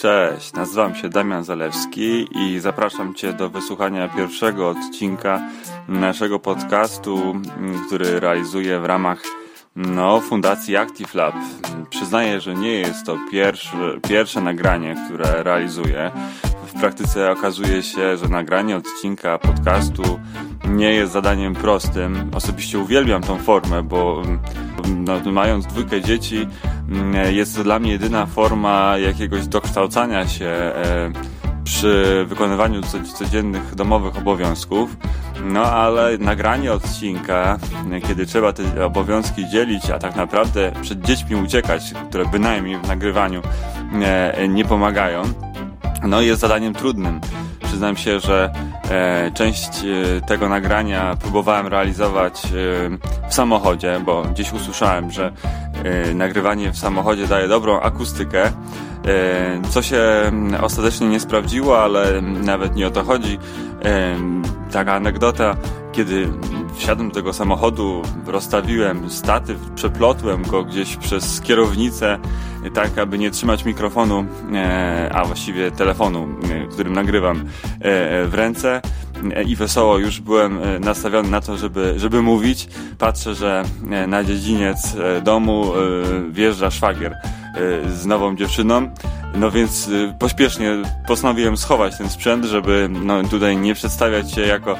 Cześć, nazywam się Damian Zalewski i zapraszam Cię do wysłuchania pierwszego odcinka naszego podcastu, który realizuję w ramach no, Fundacji Active Lab. Przyznaję, że nie jest to pierwsze, pierwsze nagranie, które realizuję. W praktyce okazuje się, że nagranie odcinka podcastu nie jest zadaniem prostym. Osobiście uwielbiam tą formę, bo no, mając dwójkę dzieci, jest to dla mnie jedyna forma jakiegoś dokształcania się e, przy wykonywaniu codziennych domowych obowiązków. No ale nagranie odcinka, kiedy trzeba te obowiązki dzielić, a tak naprawdę przed dziećmi uciekać, które bynajmniej w nagrywaniu e, nie pomagają, no jest zadaniem trudnym. Przyznam się, że e, część tego nagrania próbowałem realizować w samochodzie, bo gdzieś usłyszałem, że nagrywanie w samochodzie daje dobrą akustykę. E, co się ostatecznie nie sprawdziło, ale nawet nie o to chodzi. E, taka anegdota, kiedy wsiadłem do tego samochodu, rozstawiłem statyw, przeplotłem go gdzieś przez kierownicę, tak aby nie trzymać mikrofonu, e, a właściwie telefonu, e, którym nagrywam e, w ręce i wesoło już byłem nastawiony na to, żeby, żeby mówić. Patrzę, że na dziedziniec domu wjeżdża szwagier z nową dziewczyną. No więc pośpiesznie postanowiłem schować ten sprzęt, żeby no, tutaj nie przedstawiać się jako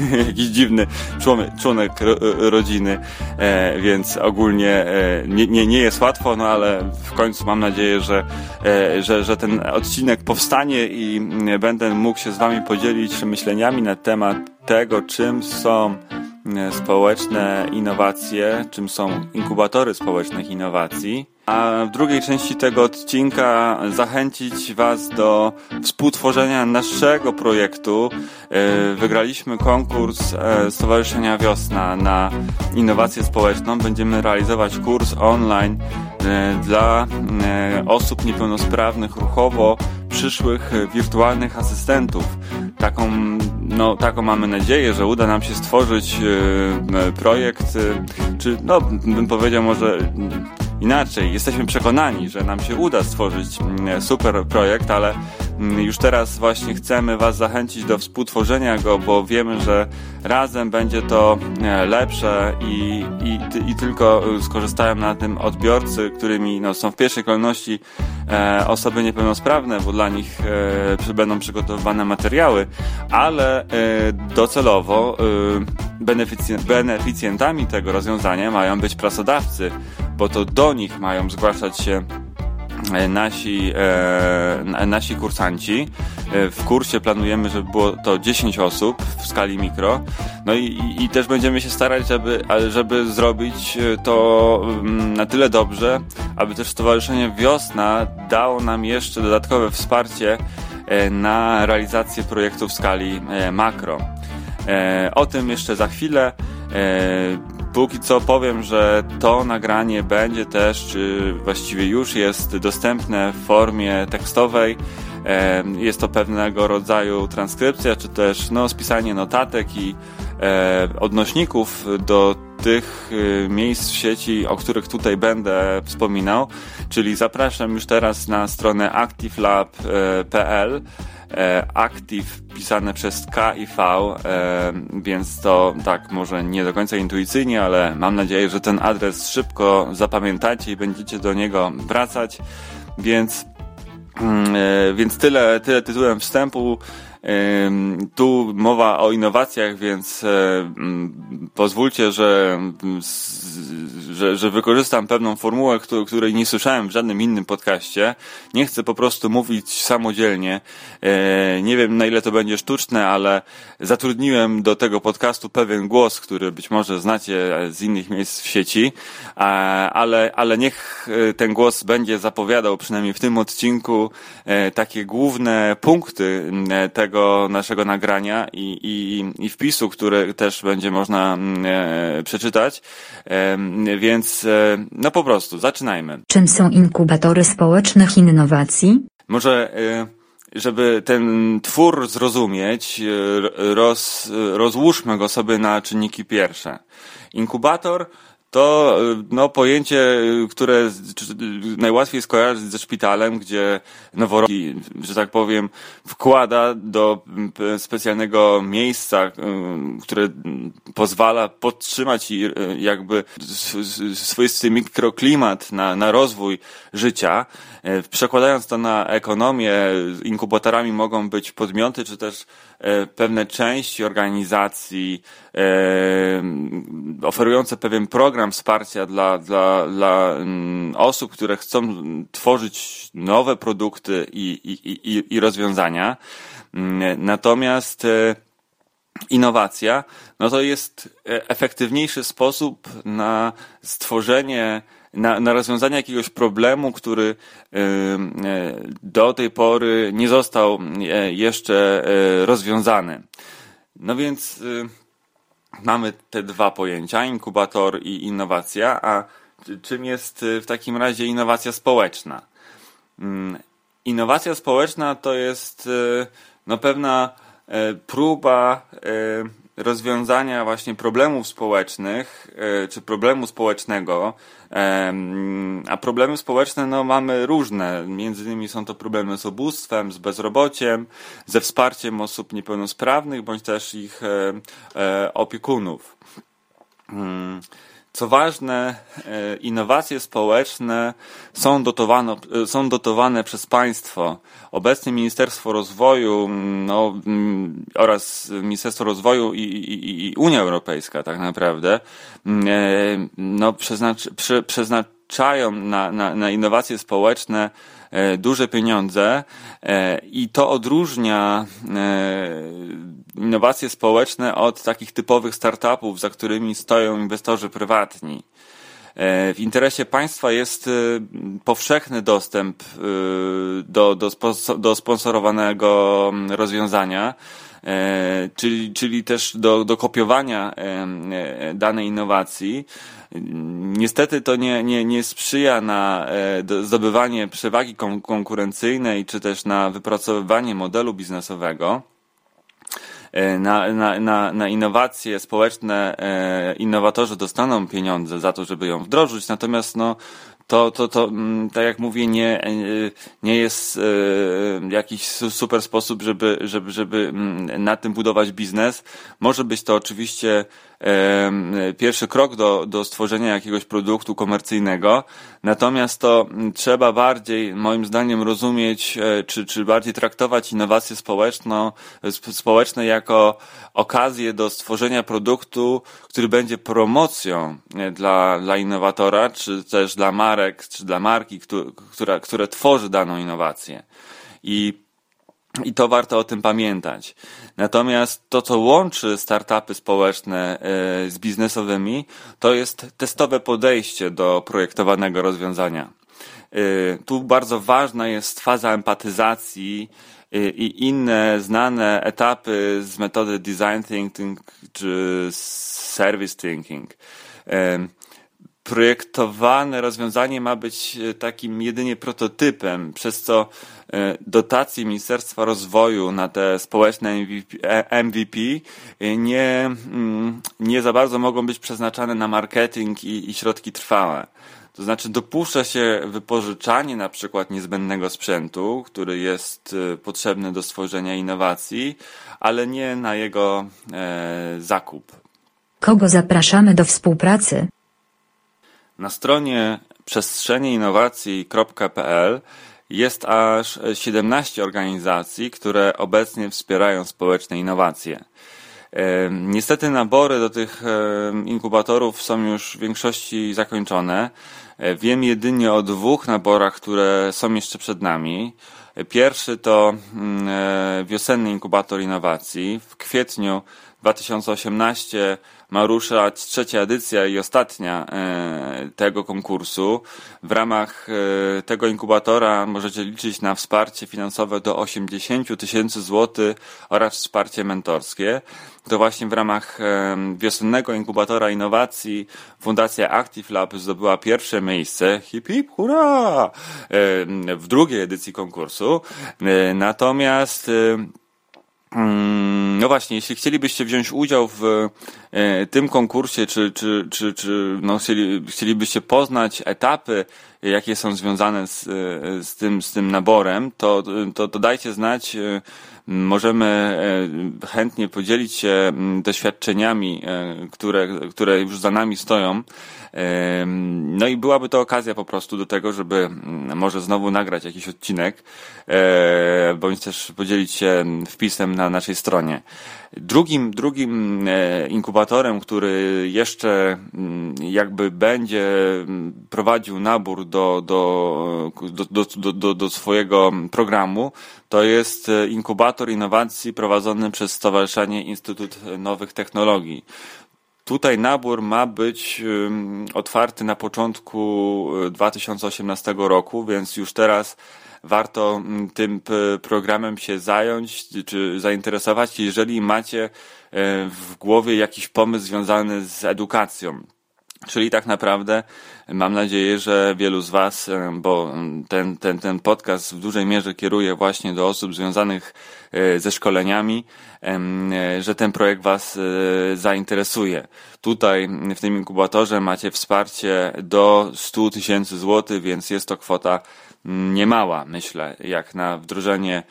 jakiś dziwny członek, członek rodziny, e, więc ogólnie e, nie, nie, nie jest łatwo, no ale w końcu mam nadzieję, że, e, że, że ten odcinek powstanie i mm, będę mógł się z Wami podzielić przemyśleniami na temat tego, czym są społeczne innowacje, czym są inkubatory społecznych innowacji a w drugiej części tego odcinka zachęcić Was do współtworzenia naszego projektu. E, wygraliśmy konkurs e, Stowarzyszenia Wiosna na innowację społeczną. Będziemy realizować kurs online e, dla osób niepełnosprawnych ruchowo przyszłych wirtualnych asystentów. Taką, no, taką mamy nadzieję, że uda nam się stworzyć projekt, czy no, bym powiedział może inaczej. Jesteśmy przekonani, że nam się uda stworzyć mm, super projekt, ale już teraz właśnie chcemy Was zachęcić do współtworzenia go, bo wiemy, że razem będzie to e, lepsze i, i, i tylko skorzystają na tym odbiorcy, którymi no, są w pierwszej kolejności e, osoby niepełnosprawne, bo dla nich e, będą przygotowywane materiały, ale e, docelowo e, beneficjentami tego rozwiązania mają być pracodawcy bo to do nich mają zgłaszać się e, nasi, e, nasi kursanci. E, w kursie planujemy, żeby było to 10 osób w skali mikro. No i, i też będziemy się starać, żeby, żeby zrobić e, to mm, na tyle dobrze, aby też Stowarzyszenie Wiosna dało nam jeszcze dodatkowe wsparcie na realizację projektu w skali makro. O tym jeszcze za chwilę. Póki co powiem, że to nagranie będzie też, czy właściwie już jest dostępne w formie tekstowej. Jest to pewnego rodzaju transkrypcja, czy też no, spisanie notatek i e, odnośników do tych e, miejsc w sieci, o których tutaj będę wspominał. Czyli zapraszam już teraz na stronę activelab.pl E, Active pisane przez K i V, e, więc to tak może nie do końca intuicyjnie, ale mam nadzieję, że ten adres szybko zapamiętacie i będziecie do niego wracać. Więc, mm, e, więc tyle, tyle tytułem wstępu. Tu mowa o innowacjach, więc pozwólcie, że, że, że wykorzystam pewną formułę, której nie słyszałem w żadnym innym podcaście. Nie chcę po prostu mówić samodzielnie. E, nie wiem na ile to będzie sztuczne, ale zatrudniłem do tego podcastu pewien głos, który być może znacie z innych miejsc w sieci, ale, ale niech e, ten głos będzie zapowiadał przynajmniej w tym odcinku e, takie główne punkty tego, tego naszego nagrania i, i, i wpisu, który też będzie można mm, e, przeczytać. E, więc e, no po prostu, zaczynajmy. Czym są inkubatory społecznych innowacji? Może e, żeby ten twór zrozumieć, e, roz, rozłóżmy go sobie na czynniki pierwsze. Inkubator to no, pojęcie, które najłatwiej skojarzyć ze szpitalem, gdzie noworodki, że tak powiem, wkłada do specjalnego miejsca, które pozwala podtrzymać jakby swoisty mikroklimat na, na rozwój życia. Przekładając to na ekonomię, inkubatorami mogą być podmioty, czy też pewne części organizacji oferujące pewien program wsparcia dla, dla, dla mm, osób, które chcą tworzyć nowe produkty i, i, i, i rozwiązania. Mm, natomiast innowacja, no to jest efektywniejszy sposób na stworzenie na, na rozwiązanie jakiegoś problemu, który e, do tej pory nie został e, jeszcze e, rozwiązany. No więc mamy te dwa pojęcia, inkubator i innowacja, a czym jest w takim razie innowacja społeczna? Mm, innowacja społeczna to jest no, pewna próba rozwiązania właśnie problemów społecznych, e, czy problemu społecznego, a problemy społeczne no, mamy różne. Między innymi są to problemy z ubóstwem, z bezrobociem, ze wsparciem osób niepełnosprawnych, bądź też ich e, e, opiekunów. Co ważne, e, innowacje społeczne są dotowane, e, są dotowane przez państwo. Obecnie Ministerstwo Rozwoju no, mm, oraz Ministerstwo Rozwoju i, i, i Unia Europejska tak naprawdę e, no, przeznacz, prze, przeznaczają na, na, na innowacje społeczne duże pieniądze i to odróżnia innowacje społeczne od takich typowych startupów, za którymi stoją inwestorzy prywatni. E, w interesie państwa jest e, powszechny dostęp e, do, do, do sponsorowanego rozwiązania, czyli, czyli też do, do kopiowania danej innowacji. Niestety to nie, nie, nie sprzyja na zdobywanie przewagi konkurencyjnej, czy też na wypracowywanie modelu biznesowego. E, na, na, na, na innowacje społeczne e, innowatorzy dostaną pieniądze za to, żeby ją wdrożyć, natomiast no, to, to, to mm, tak jak mówię, nie, e, nie jest jakiś super sposób, żeby, żeby, żeby mm, na tym budować biznes. Może być to oczywiście pierwszy krok do, do stworzenia jakiegoś produktu komercyjnego, natomiast to trzeba bardziej, moim zdaniem, rozumieć, e, czy, czy bardziej traktować innowacje społeczno, społeczne jako okazję do stworzenia produktu, który będzie promocją e, dla, dla innowatora, czy też dla marek, czy dla marki, która, które tworzy daną innowację. I i to warto o tym pamiętać. Natomiast to, co łączy startupy społeczne e, z biznesowymi, to jest testowe podejście do projektowanego rozwiązania. E, tu bardzo ważna jest faza empatyzacji e, i inne znane etapy z metody design thinking czy service thinking projektowane rozwiązanie ma być e, takim jedynie prototypem, przez co e, dotacje Ministerstwa Rozwoju na te społeczne MVP, e, nie, mm, nie za bardzo mogą być przeznaczane na marketing i, i środki trwałe. To znaczy dopuszcza się wypożyczanie na przykład niezbędnego sprzętu, który jest potrzebny do stworzenia innowacji, ale nie na jego e, zakup. Kogo zapraszamy do współpracy? Na stronie przestrzeniinnowacji.pl jest aż 17 organizacji, które obecnie wspierają społeczne innowacje. Niestety nabory do tych inkubatorów są już w większości zakończone. E, wiem jedynie o dwóch naborach, które są jeszcze przed nami. Pierwszy to mm, e, wiosenny inkubator innowacji. W kwietniu 2018 ma ruszać trzecia edycja i ostatnia e, tego konkursu. W ramach e, tego inkubatora możecie liczyć na wsparcie finansowe do 80 tysięcy złotych oraz wsparcie mentorskie. To właśnie w ramach e, wiosennego inkubatora innowacji Fundacja Active Lab zdobyła pierwsze miejsce, hip hip hurra, w drugiej edycji konkursu. Natomiast No właśnie, jeśli chcielibyście wziąć udział w e, tym konkursie, czy, czy, czy, czy no, chcieli, chcielibyście poznać etapy, jakie są związane z, e, z, tym, z tym naborem, to, to, to dajcie znać. E, możemy chętnie podzielić się doświadczeniami, które, które już za nami stoją. No i byłaby to okazja po prostu do tego, żeby może znowu nagrać jakiś odcinek, e, bądź też podzielić się wpisem na naszej stronie. Drugim, drugim e, inkubatorem, który jeszcze jakby będzie prowadził nabór do, do, do, do, do, do swojego programu, to jest e, inkubator innowacji prowadzony przez Stowarzyszenie Instytut Nowych Technologii. Tutaj nabór ma być otwarty na początku 2018 y, roku, więc już teraz warto tym programem się zająć czy zainteresować, jeżeli macie e, w głowie jakiś pomysł związany z edukacją. Czyli tak naprawdę mam nadzieję, że wielu z Was, e, bo ten, ten, ten podcast w dużej mierze kieruje właśnie do osób związanych e, ze szkoleniami, e, że ten projekt Was zainteresuje. Tutaj w tym inkubatorze macie wsparcie do 100 tysięcy złotych, więc jest to kwota niemała, myślę, jak na wdrożenie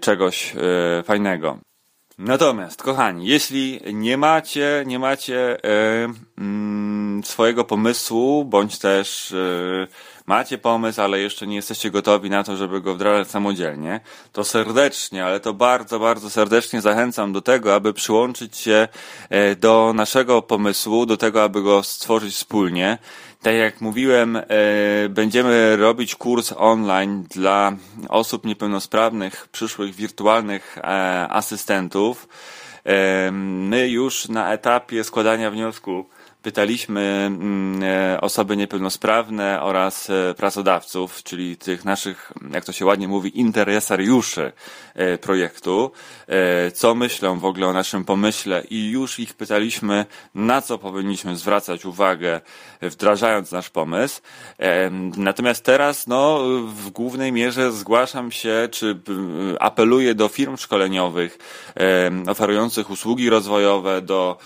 czegoś fajnego. Natomiast, kochani, jeśli nie macie, nie macie e, mm, swojego pomysłu, bądź też e, macie pomysł, ale jeszcze nie jesteście gotowi na to, żeby go wdrażać samodzielnie, to serdecznie, ale to bardzo, bardzo serdecznie zachęcam do tego, aby przyłączyć się e, do naszego pomysłu, do tego, aby go stworzyć wspólnie. Tak jak mówiłem, e, będziemy robić kurs online dla osób niepełnosprawnych, przyszłych wirtualnych e, asystentów. My już na etapie składania wniosku pytaliśmy mm, e, osoby niepełnosprawne oraz e, pracodawców, czyli tych naszych, jak to się ładnie mówi, interesariuszy e, projektu, co myślą w ogóle o naszym pomyśle i już ich pytaliśmy, na co powinniśmy zwracać uwagę, wdrażając nasz pomysł. Natomiast teraz, no, w głównej mierze zgłaszam się, czy apeluję do firm szkoleniowych, oferujących usługi rozwojowe, do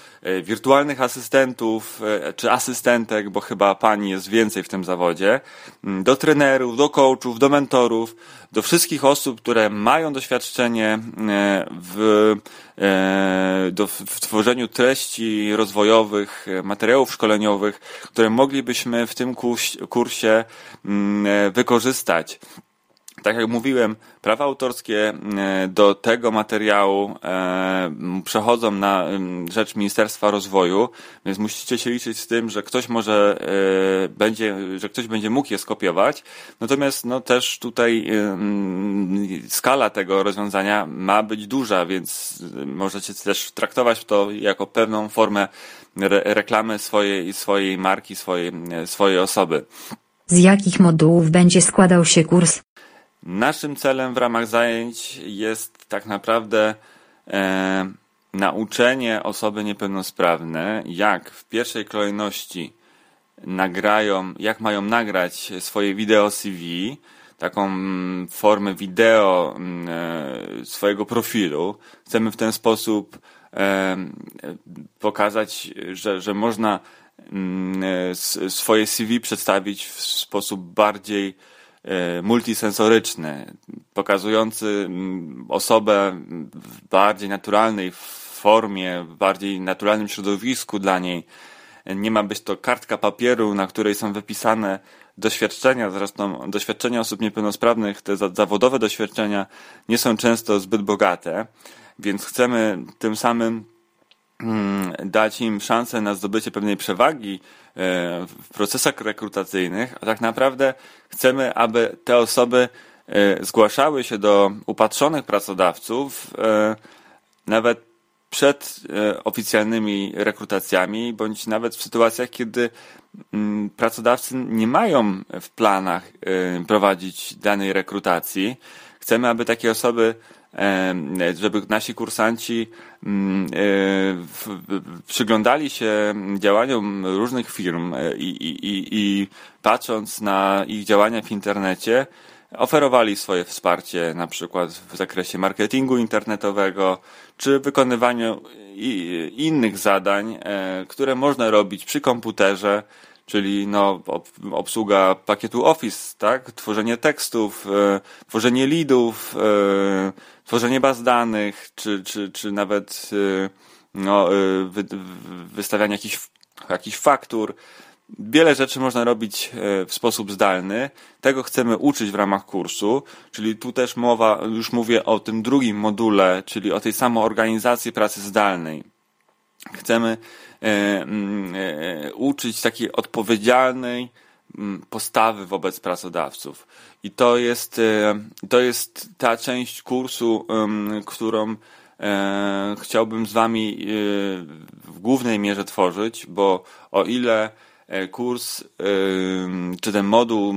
wirtualnych asystentów, E, czy asystentek, bo chyba pani jest więcej w tym zawodzie, mm, do trenerów, do coachów, do mentorów, do wszystkich osób, które mają doświadczenie e, w, e, do, w tworzeniu treści rozwojowych, materiałów szkoleniowych, które moglibyśmy w tym kursie mm, wykorzystać tak jak mówiłem, prawa autorskie e, do tego materiału e, przechodzą na rzecz Ministerstwa Rozwoju, więc musicie się liczyć z tym, że ktoś może e, będzie, że ktoś będzie mógł je skopiować. Natomiast no też tutaj skala tego rozwiązania ma być duża, więc możecie też traktować to jako pewną formę reklamy swojej, swojej marki, swojej, swojej osoby. Z jakich modułów będzie składał się kurs? Naszym celem w ramach zajęć jest tak naprawdę e, nauczenie osoby niepełnosprawne, jak w pierwszej kolejności nagrają, jak mają nagrać swoje wideo CV, taką mm, formę wideo mm, e, swojego profilu. Chcemy w ten sposób e, pokazać, że, że można mm, e, swoje CV przedstawić w sposób bardziej multisensoryczny, pokazujący mm, osobę w bardziej naturalnej formie, w bardziej naturalnym środowisku dla niej. Nie ma być to kartka papieru, na której są wypisane doświadczenia, zresztą doświadczenia osób niepełnosprawnych, te zawodowe doświadczenia nie są często zbyt bogate, więc chcemy tym samym dać im szansę na zdobycie pewnej przewagi E, w procesach rekrutacyjnych, a tak naprawdę chcemy, aby te osoby e, zgłaszały się do upatrzonych pracodawców e, nawet przed oficjalnymi rekrutacjami, bądź nawet w sytuacjach, kiedy mm, pracodawcy nie mają w planach prowadzić danej rekrutacji. Chcemy, aby takie osoby żeby nasi kursanci mm, e, przyglądali się działaniom różnych firm e, i, i, i patrząc na ich działania w internecie, oferowali swoje wsparcie na przykład w zakresie marketingu internetowego, czy wykonywaniu innych zadań, które można robić przy komputerze, czyli no, obsługa pakietu Office, tak? Tworzenie tekstów, e, tworzenie leadów, e, tworzenie baz danych, czy, czy, czy nawet e, no, e, wy, wystawianie jakichś, jakichś faktur. Wiele rzeczy można robić e, w sposób zdalny. Tego chcemy uczyć w ramach kursu, czyli tu też mowa, już mówię o tym drugim module, czyli o tej samoorganizacji pracy zdalnej. Chcemy uczyć takiej odpowiedzialnej mm, postawy wobec pracodawców. I to jest, e, to jest ta część kursu, którą chciałbym z Wami w głównej mierze tworzyć, bo o ile kurs czy ten moduł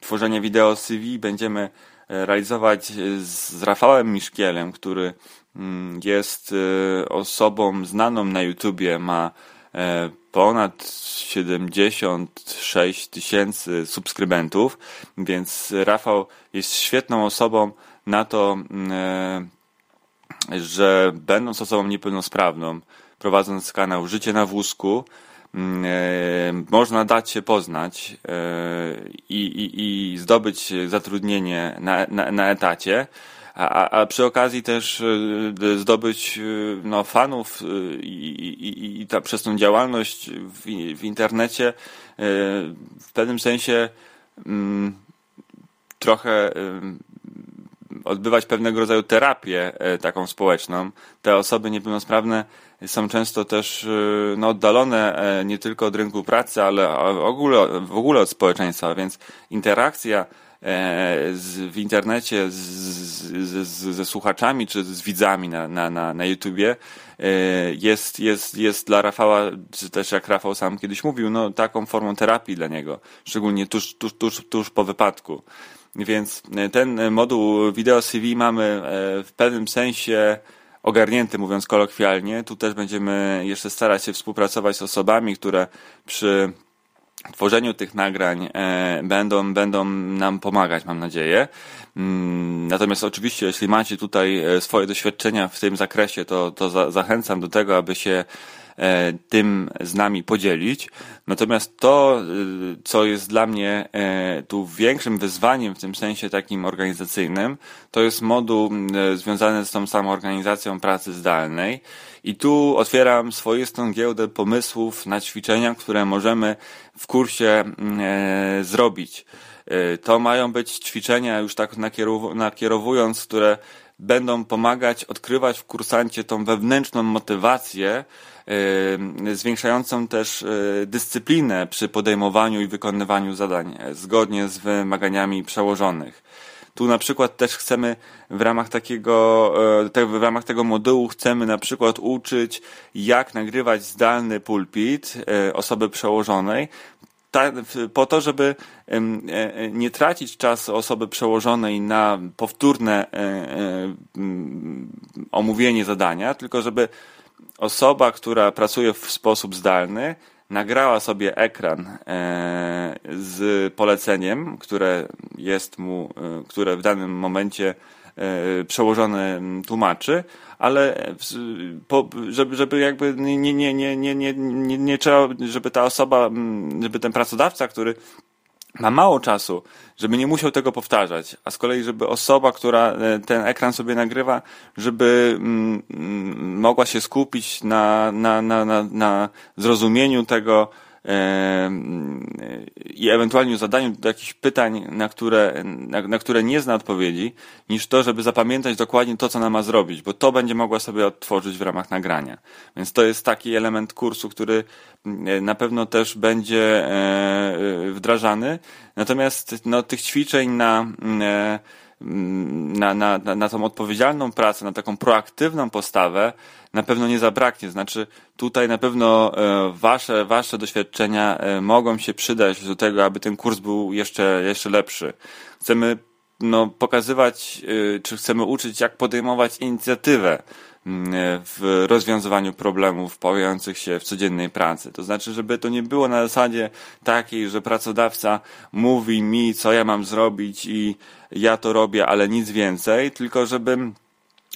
tworzenia wideo CV będziemy realizować z Rafałem Miszkielem, który Mm, jest e, osobą znaną na YouTubie, ma e, ponad 76 tysięcy subskrybentów, więc Rafał jest świetną osobą na to, mm, e, że będąc osobą niepełnosprawną, prowadząc kanał Życie na wózku, można dać się poznać i, i, i zdobyć zatrudnienie na, na, na etacie a, a przy okazji też e, zdobyć e, no, fanów e, i, i, i ta, przez tą działalność w, w internecie w pewnym sensie mm, trochę odbywać pewnego rodzaju terapię taką społeczną. Te osoby niepełnosprawne są często też no, oddalone nie tylko od rynku pracy, ale w ogóle, w ogóle od społeczeństwa, więc interakcja E, z, w internecie z, z, ze słuchaczami czy z widzami na, na, na, na YouTubie e, jest, jest, jest dla Rafała, czy też jak Rafał sam kiedyś mówił, no, taką formą terapii dla niego, szczególnie tuż, tuż, tuż, tuż po wypadku. Więc e, ten moduł Video CV mamy w pewnym sensie ogarnięty, mówiąc kolokwialnie. Tu też będziemy jeszcze starać się współpracować z osobami, które przy tworzeniu tych nagrań e, będą, będą nam pomagać, mam nadzieję. Mm, natomiast oczywiście, jeśli macie tutaj e, swoje doświadczenia w tym zakresie, to, to za, zachęcam do tego, aby się tym z nami podzielić. Natomiast to, co jest dla mnie tu większym wyzwaniem w tym sensie takim organizacyjnym, to jest moduł związany z tą samą organizacją pracy zdalnej. I tu otwieram swoistą giełdę pomysłów na ćwiczenia, które możemy w kursie e, zrobić. E, to mają być ćwiczenia już tak nakierowując, które będą pomagać odkrywać w kursancie tą wewnętrzną motywację, e, zwiększającą też dyscyplinę przy podejmowaniu i wykonywaniu zadań zgodnie z wymaganiami przełożonych. Tu na przykład też chcemy w ramach takiego, e, w ramach tego modułu chcemy na przykład uczyć, jak nagrywać zdalny pulpit e, osoby przełożonej, po to, żeby e, nie tracić czasu osoby przełożonej na powtórne omówienie zadania, tylko żeby osoba, która pracuje w sposób zdalny, nagrała sobie ekran e, z poleceniem, które jest mu, e, które w danym momencie e, przełożony tłumaczy, ale żeby, żeby jakby nie, nie, nie, nie, nie, nie, nie, nie trzeba, żeby ta osoba, żeby ten pracodawca, który ma mało czasu, żeby nie musiał tego powtarzać, a z kolei, żeby osoba, która e, ten ekran sobie nagrywa, żeby mm, mm, mogła się skupić na, na, na, na, na zrozumieniu tego, i ewentualnie zadaniu jakichś pytań, na które, na, na, które nie zna odpowiedzi, niż to, żeby zapamiętać dokładnie to, co ona ma zrobić, bo to będzie mogła sobie odtworzyć w ramach nagrania. Więc to jest taki element kursu, który na pewno też będzie e, wdrażany. Natomiast no, tych ćwiczeń na e, na, na, na tą odpowiedzialną pracę, na taką proaktywną postawę na pewno nie zabraknie. Znaczy, tutaj na pewno e, wasze, wasze doświadczenia e, mogą się przydać do tego, aby ten kurs był jeszcze, jeszcze lepszy. Chcemy no, pokazywać, e, czy chcemy uczyć, jak podejmować inicjatywę w rozwiązywaniu problemów pojawiających się w codziennej pracy. To znaczy, żeby to nie było na zasadzie takiej, że pracodawca mówi mi, co ja mam zrobić i ja to robię, ale nic więcej, tylko żebym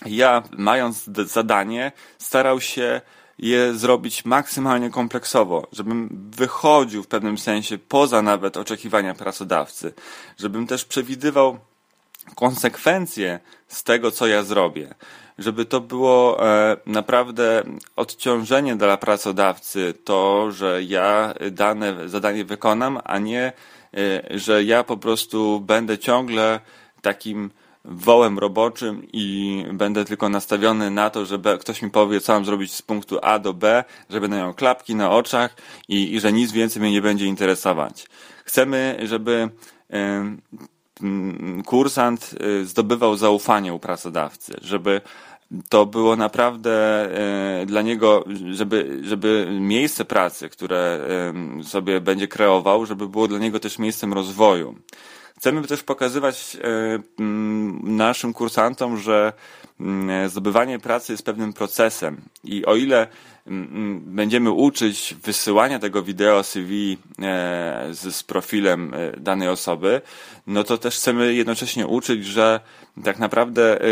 ja, mając zadanie, starał się je zrobić maksymalnie kompleksowo, żebym wychodził w pewnym sensie poza nawet oczekiwania pracodawcy, żebym też przewidywał konsekwencje z tego, co ja zrobię, żeby to było e, naprawdę odciążenie dla pracodawcy, to, że ja dane zadanie wykonam, a nie, e, że ja po prostu będę ciągle takim wołem roboczym i będę tylko nastawiony na to, żeby ktoś mi powie, co mam zrobić z punktu A do B, że będę miał klapki na oczach i, i że nic więcej mnie nie będzie interesować. Chcemy, żeby kursant y, zdobywał zaufanie u pracodawcy, żeby to było naprawdę e, dla niego, żeby, żeby miejsce pracy, które sobie będzie kreował, żeby było dla niego też miejscem rozwoju. Chcemy też pokazywać e, naszym kursantom, że zdobywanie pracy jest pewnym procesem. I o ile będziemy uczyć wysyłania tego wideo CV e, z, z profilem e, danej osoby, no to też chcemy jednocześnie uczyć, że tak naprawdę e,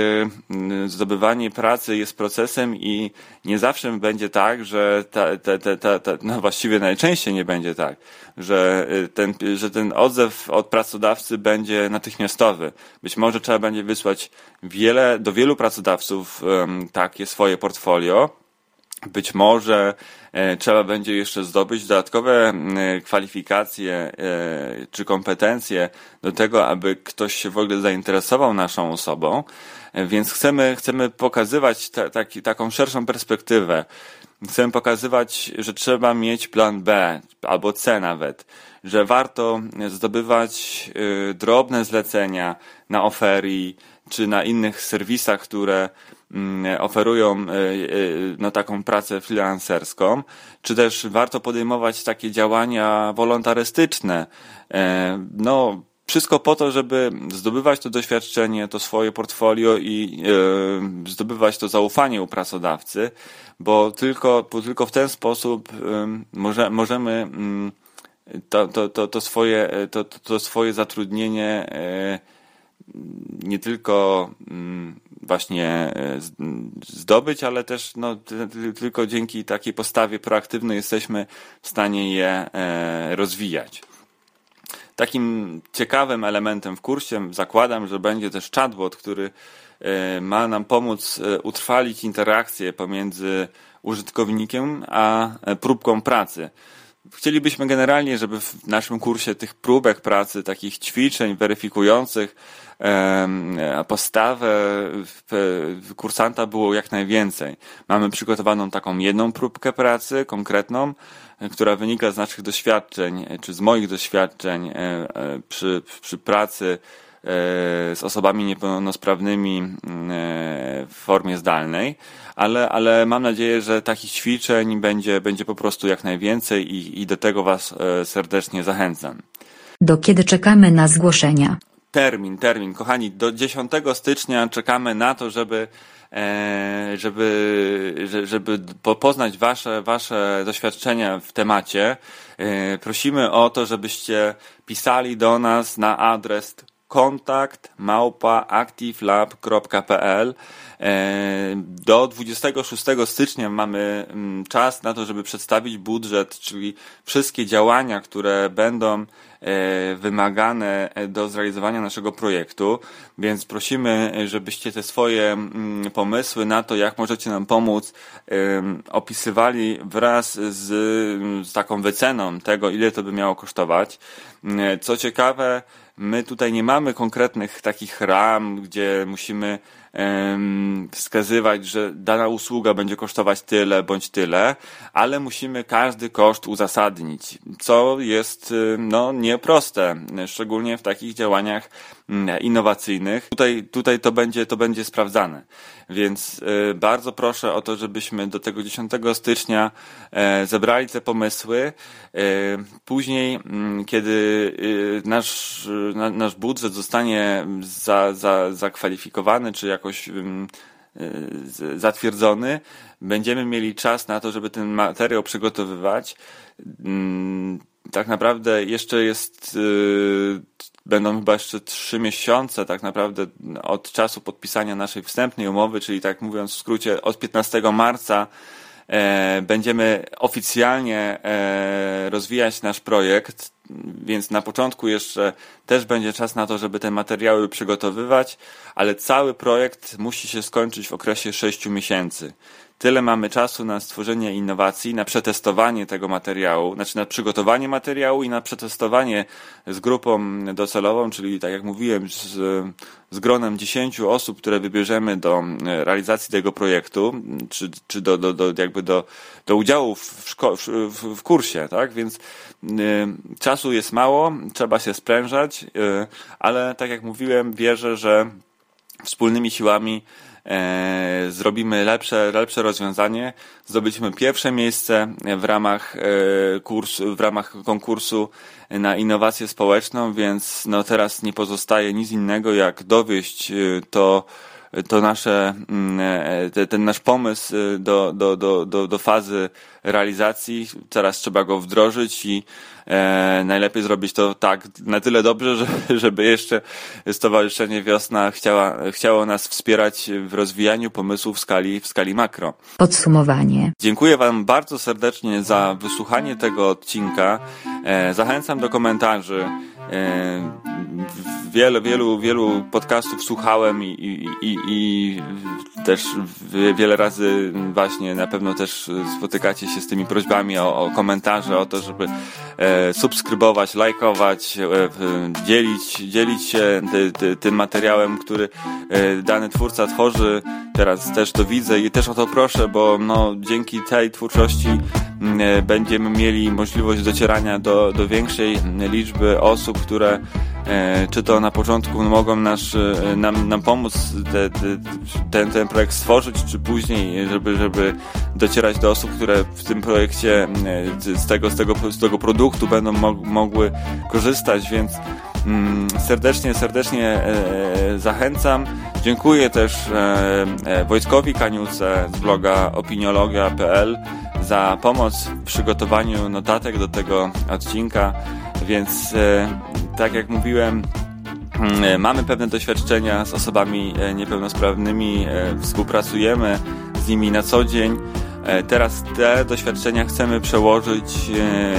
zdobywanie pracy jest procesem i nie zawsze będzie tak, że ta, ta, ta, ta, no właściwie najczęściej nie będzie tak, że ten, że ten odzew od pracodawcy będzie natychmiastowy. Być może trzeba będzie wysłać wiele, do wielu pracodawców takie swoje portfolio, być może e, trzeba będzie jeszcze zdobyć dodatkowe kwalifikacje e, czy kompetencje do tego, aby ktoś się w ogóle zainteresował naszą osobą. E, więc chcemy, chcemy pokazywać ta, taki, taką szerszą perspektywę. Chcemy pokazywać, że trzeba mieć plan B albo C nawet, że warto zdobywać drobne zlecenia na oferii czy na innych serwisach, które oferują e, e, no, taką pracę freelancerską, czy też warto podejmować takie działania wolontarystyczne. E, no, wszystko po to, żeby zdobywać to doświadczenie, to swoje portfolio i zdobywać to zaufanie u pracodawcy, bo tylko, bo tylko w ten sposób może, możemy mm, to, to, to, to, swoje, to, to swoje zatrudnienie nie tylko mm, właśnie e, zdobyć, ale też no, tylko dzięki takiej postawie proaktywnej jesteśmy w stanie je e, rozwijać. Takim ciekawym elementem w kursie zakładam, że będzie też chatbot, który e, ma nam pomóc utrwalić interakcję pomiędzy użytkownikiem a próbką pracy. Chcielibyśmy generalnie, żeby w naszym kursie tych próbek pracy, takich ćwiczeń weryfikujących postawę kursanta było jak najwięcej. Mamy przygotowaną taką jedną próbkę pracy konkretną, która wynika z naszych doświadczeń, czy z moich doświadczeń e, e, przy, przy pracy e, z osobami niepełnosprawnymi w formie zdalnej, ale, ale mam nadzieję, że takich ćwiczeń będzie, będzie po prostu jak najwięcej i, i do tego Was serdecznie zachęcam. Do kiedy czekamy na zgłoszenia? Termin, termin. Kochani, do 10 stycznia czekamy na to, żeby e, żeby, żeby poznać wasze, wasze doświadczenia w temacie. E, prosimy o to, żebyście pisali do nas na adres kontakt małpa activelab.pl e, do 26 stycznia mamy mm, czas na to, żeby przedstawić budżet, czyli wszystkie działania, które będą E, wymagane do zrealizowania naszego projektu, więc prosimy, żebyście te swoje mm, pomysły na to, jak możecie nam pomóc, opisywali wraz z, z taką wyceną tego, ile to by miało kosztować. E, co ciekawe, my tutaj nie mamy konkretnych takich ram, gdzie musimy wskazywać, że dana usługa będzie kosztować tyle bądź tyle, ale musimy każdy koszt uzasadnić, co jest no, nieproste, szczególnie w takich działaniach innowacyjnych. Tutaj, tutaj to, będzie, to będzie sprawdzane. Więc y, bardzo proszę o to, żebyśmy do tego 10 stycznia e, zebrali te pomysły. E, później, mm, kiedy nasz, nasz budżet zostanie za, za, zakwalifikowany, czy jakoś zatwierdzony, będziemy mieli czas na to, żeby ten materiał przygotowywać. Tak naprawdę jeszcze jest, będą chyba jeszcze trzy miesiące tak naprawdę od czasu podpisania naszej wstępnej umowy, czyli tak mówiąc w skrócie od 15 marca E, będziemy oficjalnie e, rozwijać nasz projekt, więc na początku jeszcze też będzie czas na to, żeby te materiały przygotowywać, ale cały projekt musi się skończyć w okresie 6 miesięcy tyle mamy czasu na stworzenie innowacji, na przetestowanie tego materiału, znaczy na przygotowanie materiału i na przetestowanie z grupą docelową, czyli tak jak mówiłem, z, z gronem 10 osób, które wybierzemy do realizacji tego projektu, czy, czy do, do, do, jakby do, do udziału w, szko- w, w kursie, tak? Więc y, czasu jest mało, trzeba się sprężać, y, ale tak jak mówiłem, wierzę, że wspólnymi siłami e, zrobimy lepsze, lepsze rozwiązanie. Zdobyliśmy pierwsze miejsce w ramach e, kursu, w ramach konkursu na innowację społeczną, więc no teraz nie pozostaje nic innego jak dowieść e, to to nasze, mm, e, ten nasz pomysł e, do, do, do, do, do fazy realizacji. Teraz trzeba go wdrożyć i e, najlepiej zrobić to tak na tyle dobrze, że, żeby jeszcze Stowarzyszenie Wiosna chciała, chciało nas wspierać w rozwijaniu pomysłów w skali, w skali makro. Podsumowanie. Dziękuję Wam bardzo serdecznie za wysłuchanie tego odcinka. E, zachęcam do komentarzy. E, wiele, wielu, wielu podcastów słuchałem i, i, i, i też wiele razy właśnie na pewno też spotykacie się z tymi prośbami o, o komentarze, o to, żeby e, subskrybować, lajkować, e, dzielić, dzielić się ty, ty, tym materiałem, który dany twórca tworzy. Teraz też to widzę i też o to proszę, bo no, dzięki tej twórczości będziemy mieli możliwość docierania do, do większej liczby osób, które E, czy to na początku mogą nasz, e, nam, nam pomóc te, te, ten, ten projekt stworzyć, czy później, żeby, żeby docierać do osób, które w tym projekcie e, z tego, z tego, z tego produktu będą mogły korzystać, więc serdecznie, serdecznie zachęcam. Dziękuję też Wojtkowi Kaniuce z bloga opiniologia.pl za pomoc w przygotowaniu notatek do tego odcinka, więc tak jak mówiłem, mm, mamy pewne doświadczenia z osobami e, niepełnosprawnymi, e, współpracujemy z nimi na co dzień. E, teraz te doświadczenia chcemy przełożyć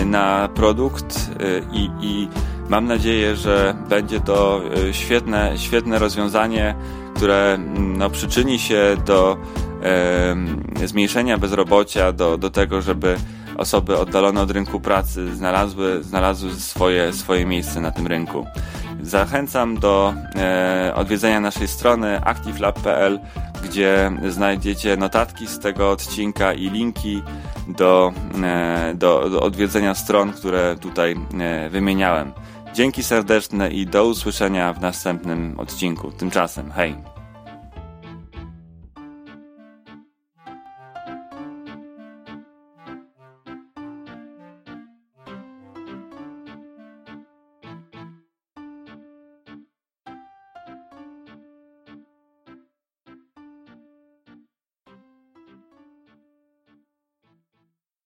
na produkt i, i mam nadzieję, że będzie to świetne, świetne rozwiązanie, które mm, no, przyczyni się do e, zmniejszenia bezrobocia, do, do tego, żeby osoby oddalone od rynku pracy znalazły, znalazły swoje, swoje miejsce na tym rynku. Zachęcam do e, odwiedzenia naszej strony activelab.pl, gdzie znajdziecie notatki z tego odcinka i linki do, e, do, do odwiedzenia stron, które tutaj e, wymieniałem. Dzięki serdeczne i do usłyszenia w następnym odcinku. Tymczasem, hej!